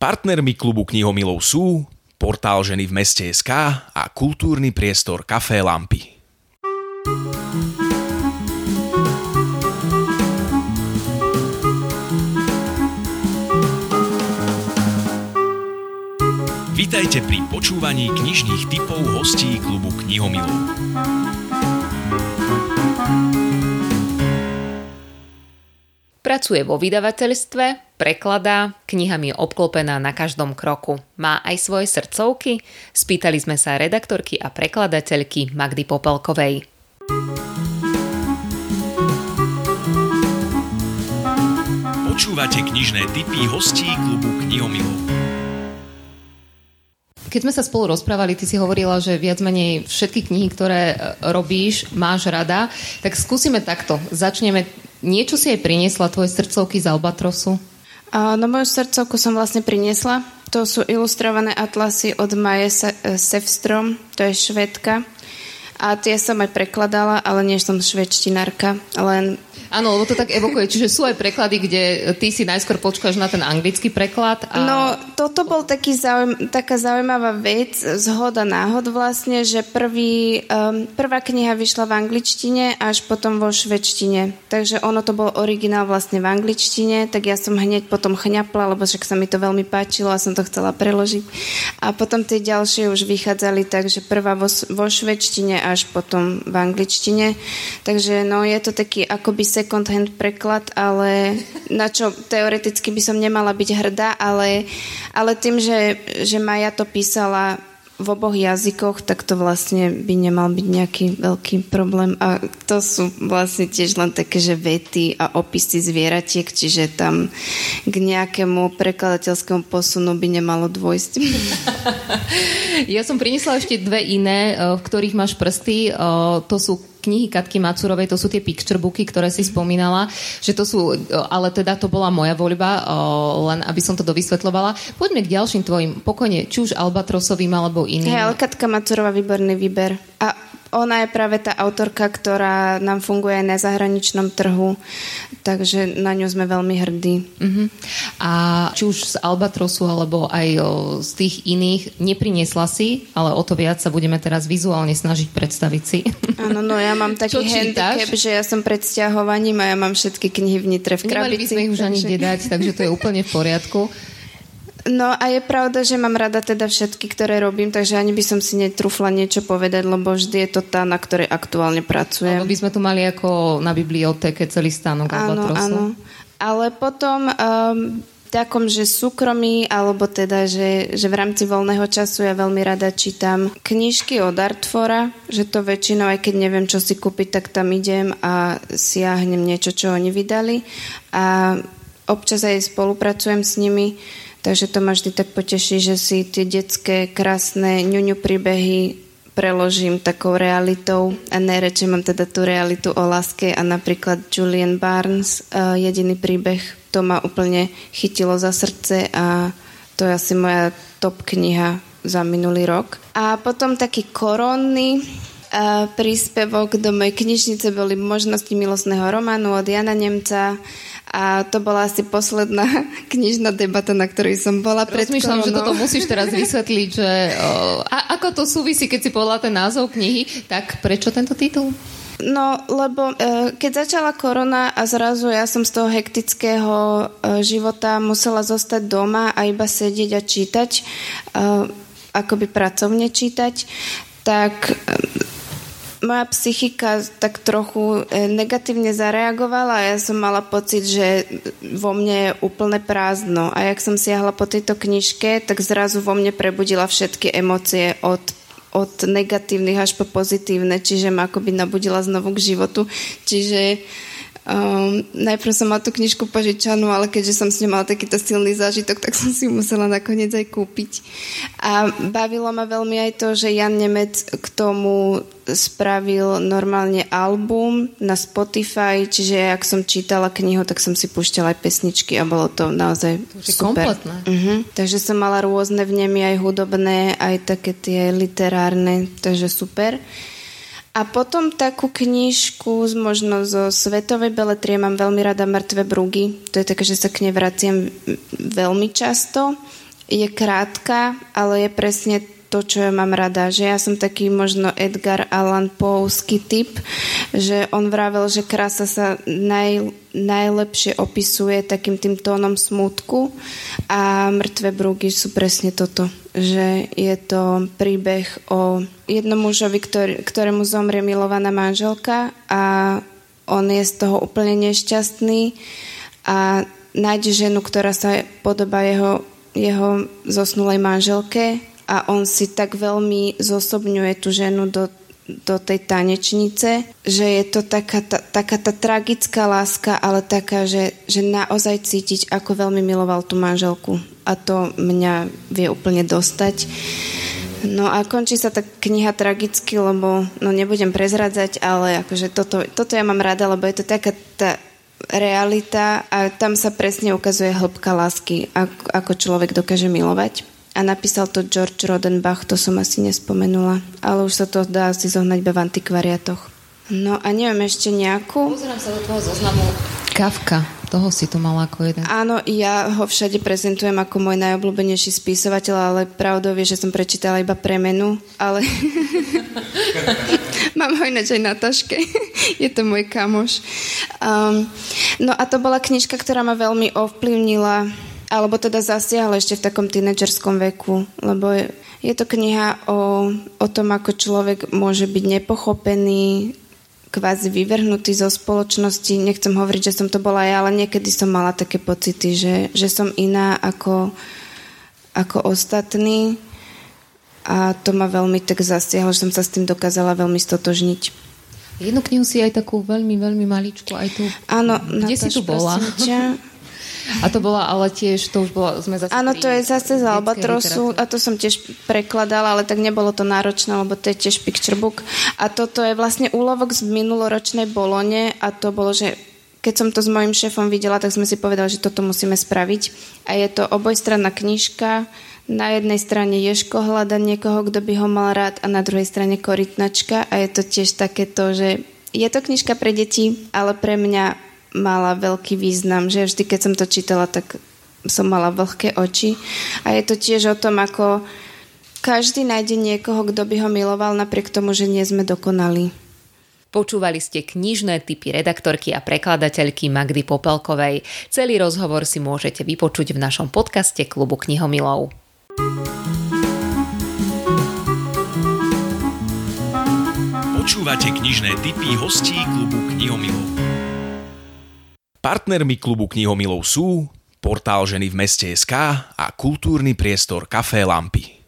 Partnermi klubu knihomilov sú portál Ženy v meste SK a kultúrny priestor Café Lampy. Vítajte pri počúvaní knižných typov hostí klubu knihomilov. Pracuje vo vydavateľstve, prekladá, knihami je obklopená na každom kroku. Má aj svoje srdcovky? Spýtali sme sa redaktorky a prekladateľky Magdy Popelkovej. Počúvate knižné typy hostí klubu knihomilov. Keď sme sa spolu rozprávali, ty si hovorila, že viac menej všetky knihy, ktoré e, robíš, máš rada. Tak skúsime takto. Začneme Niečo si aj priniesla tvoje srdcovky z Albatrosu? A, no moju srdcovku som vlastne priniesla. To sú ilustrované atlasy od Maje Sefstrom, to je švedka. A tie som aj prekladala, ale nie som švedštinárka, len Áno, lebo to tak evokuje. Čiže sú aj preklady, kde ty si najskôr počkáš na ten anglický preklad. A... No, toto bol taký zaujím, taká zaujímavá vec, zhoda náhod vlastne, že prvý, um, prvá kniha vyšla v angličtine až potom vo švedštine. Takže ono to bol originál vlastne v angličtine, tak ja som hneď potom chňapla, lebo však sa mi to veľmi páčilo a som to chcela preložiť. A potom tie ďalšie už vychádzali tak, že prvá vo, vo švedštine až potom v angličtine. Takže no, je to taký akoby second hand preklad, ale na čo teoreticky by som nemala byť hrdá, ale, ale tým, že, že Maja to písala v oboch jazykoch, tak to vlastne by nemal byť nejaký veľký problém. A to sú vlastne tiež len také, že vety a opisy zvieratiek, čiže tam k nejakému prekladateľskému posunu by nemalo dôjsť. Ja som priniesla ešte dve iné, eh, v ktorých máš prsty. Eh, to sú knihy Katky Macurovej, to sú tie picture booky, ktoré si spomínala, že to sú, ale teda to bola moja voľba, len aby som to dovysvetľovala. Poďme k ďalším tvojim, pokojne, či už Albatrosovým alebo iným. Hej, ale Katka Macurová, výborný výber. A ona je práve tá autorka, ktorá nám funguje na zahraničnom trhu, takže na ňu sme veľmi hrdí. Uh-huh. A či už z Albatrosu, alebo aj o, z tých iných, nepriniesla si, ale o to viac sa budeme teraz vizuálne snažiť predstaviť si. Áno, no ja mám taký handicap, že ja som pred stiahovaním a ja mám všetky knihy vnitre v krabici. Nemali by sme ich už takže... ani dedať, takže to je úplne v poriadku. No a je pravda, že mám rada teda všetky, ktoré robím, takže ani by som si netrúfla niečo povedať, lebo vždy je to tá, na ktorej aktuálne pracujem. Lebo by sme tu mali ako na bibliotéke celý stánok Áno, áno. Ale potom um, takom, že súkromí, alebo teda, že, že v rámci voľného času ja veľmi rada čítam knižky od Artfora, že to väčšinou, aj keď neviem, čo si kúpiť, tak tam idem a siahnem niečo, čo oni vydali. A občas aj spolupracujem s nimi Takže to ma vždy tak poteší, že si tie detské krásne ňuňu príbehy preložím takou realitou. A najradšej mám teda tú realitu o láske a napríklad Julian Barnes, uh, jediný príbeh, to ma úplne chytilo za srdce a to je asi moja top kniha za minulý rok. A potom taký koronný uh, príspevok do mojej knižnice boli možnosti milostného románu od Jana Nemca, a to bola asi posledná knižná debata, na ktorej som bola pred Rozmýšľam, že toto musíš teraz vysvetliť, že o, a ako to súvisí, keď si povedala ten názov knihy, tak prečo tento titul? No, lebo e, keď začala korona a zrazu ja som z toho hektického e, života musela zostať doma a iba sedieť a čítať, e, akoby pracovne čítať, tak moja psychika tak trochu e, negatívne zareagovala a ja som mala pocit, že vo mne je úplne prázdno. A jak som siahla po tejto knižke, tak zrazu vo mne prebudila všetky emócie od od negatívnych až po pozitívne, čiže ma akoby nabudila znovu k životu. Čiže Um, najprv som mala tú knižku požičanú, ale keďže som s ňou mala takýto silný zážitok, tak som si ju musela nakoniec aj kúpiť. A bavilo ma veľmi aj to, že Jan Nemec k tomu spravil normálne album na Spotify, čiže ak som čítala knihu, tak som si púšťala aj pesničky a bolo to naozaj to super. Kompletné. Uh-huh. Takže som mala rôzne vnemy, aj hudobné, aj také tie literárne, takže super. A potom takú knižku možno zo svetovej beletrie mám veľmi rada Mŕtve brugy. To je také, že sa k nej vraciam veľmi často. je krátka, ale je presne to, čo ja mám rada. Že ja som taký možno Edgar Allan Poe'ský typ, že on vravel, že krása sa naj, najlepšie opisuje takým tým tónom smutku a mŕtve brúgy sú presne toto. Že je to príbeh o jednom mužovi, ktorý, ktorému zomrie milovaná manželka a on je z toho úplne nešťastný a nájde ženu, ktorá sa podobá jeho, jeho zosnulej manželke a on si tak veľmi zosobňuje tú ženu do, do tej tanečnice, že je to taká tá, taká tá tragická láska, ale taká, že, že naozaj cítiť, ako veľmi miloval tú manželku. A to mňa vie úplne dostať. No a končí sa tá kniha tragicky, lebo no nebudem prezradzať, ale akože toto, toto ja mám rada, lebo je to taká tá realita a tam sa presne ukazuje hĺbka lásky, ako, ako človek dokáže milovať. A napísal to George Rodenbach, to som asi nespomenula, ale už sa to dá si zohnať v antikvariatoch. No a neviem ešte nejakú. Pozerám sa do tvojho zoznamu. Kafka, toho si tu mala ako jeden. Áno, ja ho všade prezentujem ako môj najobľúbenejší spisovateľ, ale pravdou je, že som prečítala iba premenu, ale mám ho ináč aj na taške. je to môj kamoš. Um, no a to bola knižka, ktorá ma veľmi ovplyvnila alebo teda zasiahla ešte v takom tínedžerskom veku, lebo je, je to kniha o, o tom, ako človek môže byť nepochopený, kvázi vyvrhnutý zo spoločnosti. Nechcem hovoriť, že som to bola ja, ale niekedy som mala také pocity, že, že som iná ako, ako ostatní a to ma veľmi tak zasiahlo, že som sa s tým dokázala veľmi stotožniť. Jednu knihu si aj takú veľmi, veľmi maličku, aj tu. Áno, Kde si tu bola? A to bola ale tiež, to už bola, sme zase Áno, to je zase z Albatrosu a to som tiež prekladala, ale tak nebolo to náročné, lebo to je tiež picture book. A toto je vlastne úlovok z minuloročnej Bolone a to bolo, že keď som to s mojim šéfom videla, tak sme si povedali, že toto musíme spraviť. A je to obojstranná knižka. Na jednej strane Ješko hľada niekoho, kto by ho mal rád a na druhej strane korytnačka. A je to tiež takéto, že je to knižka pre deti, ale pre mňa mala veľký význam, že vždy, keď som to čítala, tak som mala vlhké oči. A je to tiež o tom, ako každý nájde niekoho, kto by ho miloval, napriek tomu, že nie sme dokonali. Počúvali ste knižné typy redaktorky a prekladateľky Magdy Popelkovej. Celý rozhovor si môžete vypočuť v našom podcaste Klubu knihomilov. Počúvate knižné typy hostí Klubu knihomilov. Partnermi klubu knihomilov sú portál ženy v meste SK a kultúrny priestor Café Lampy.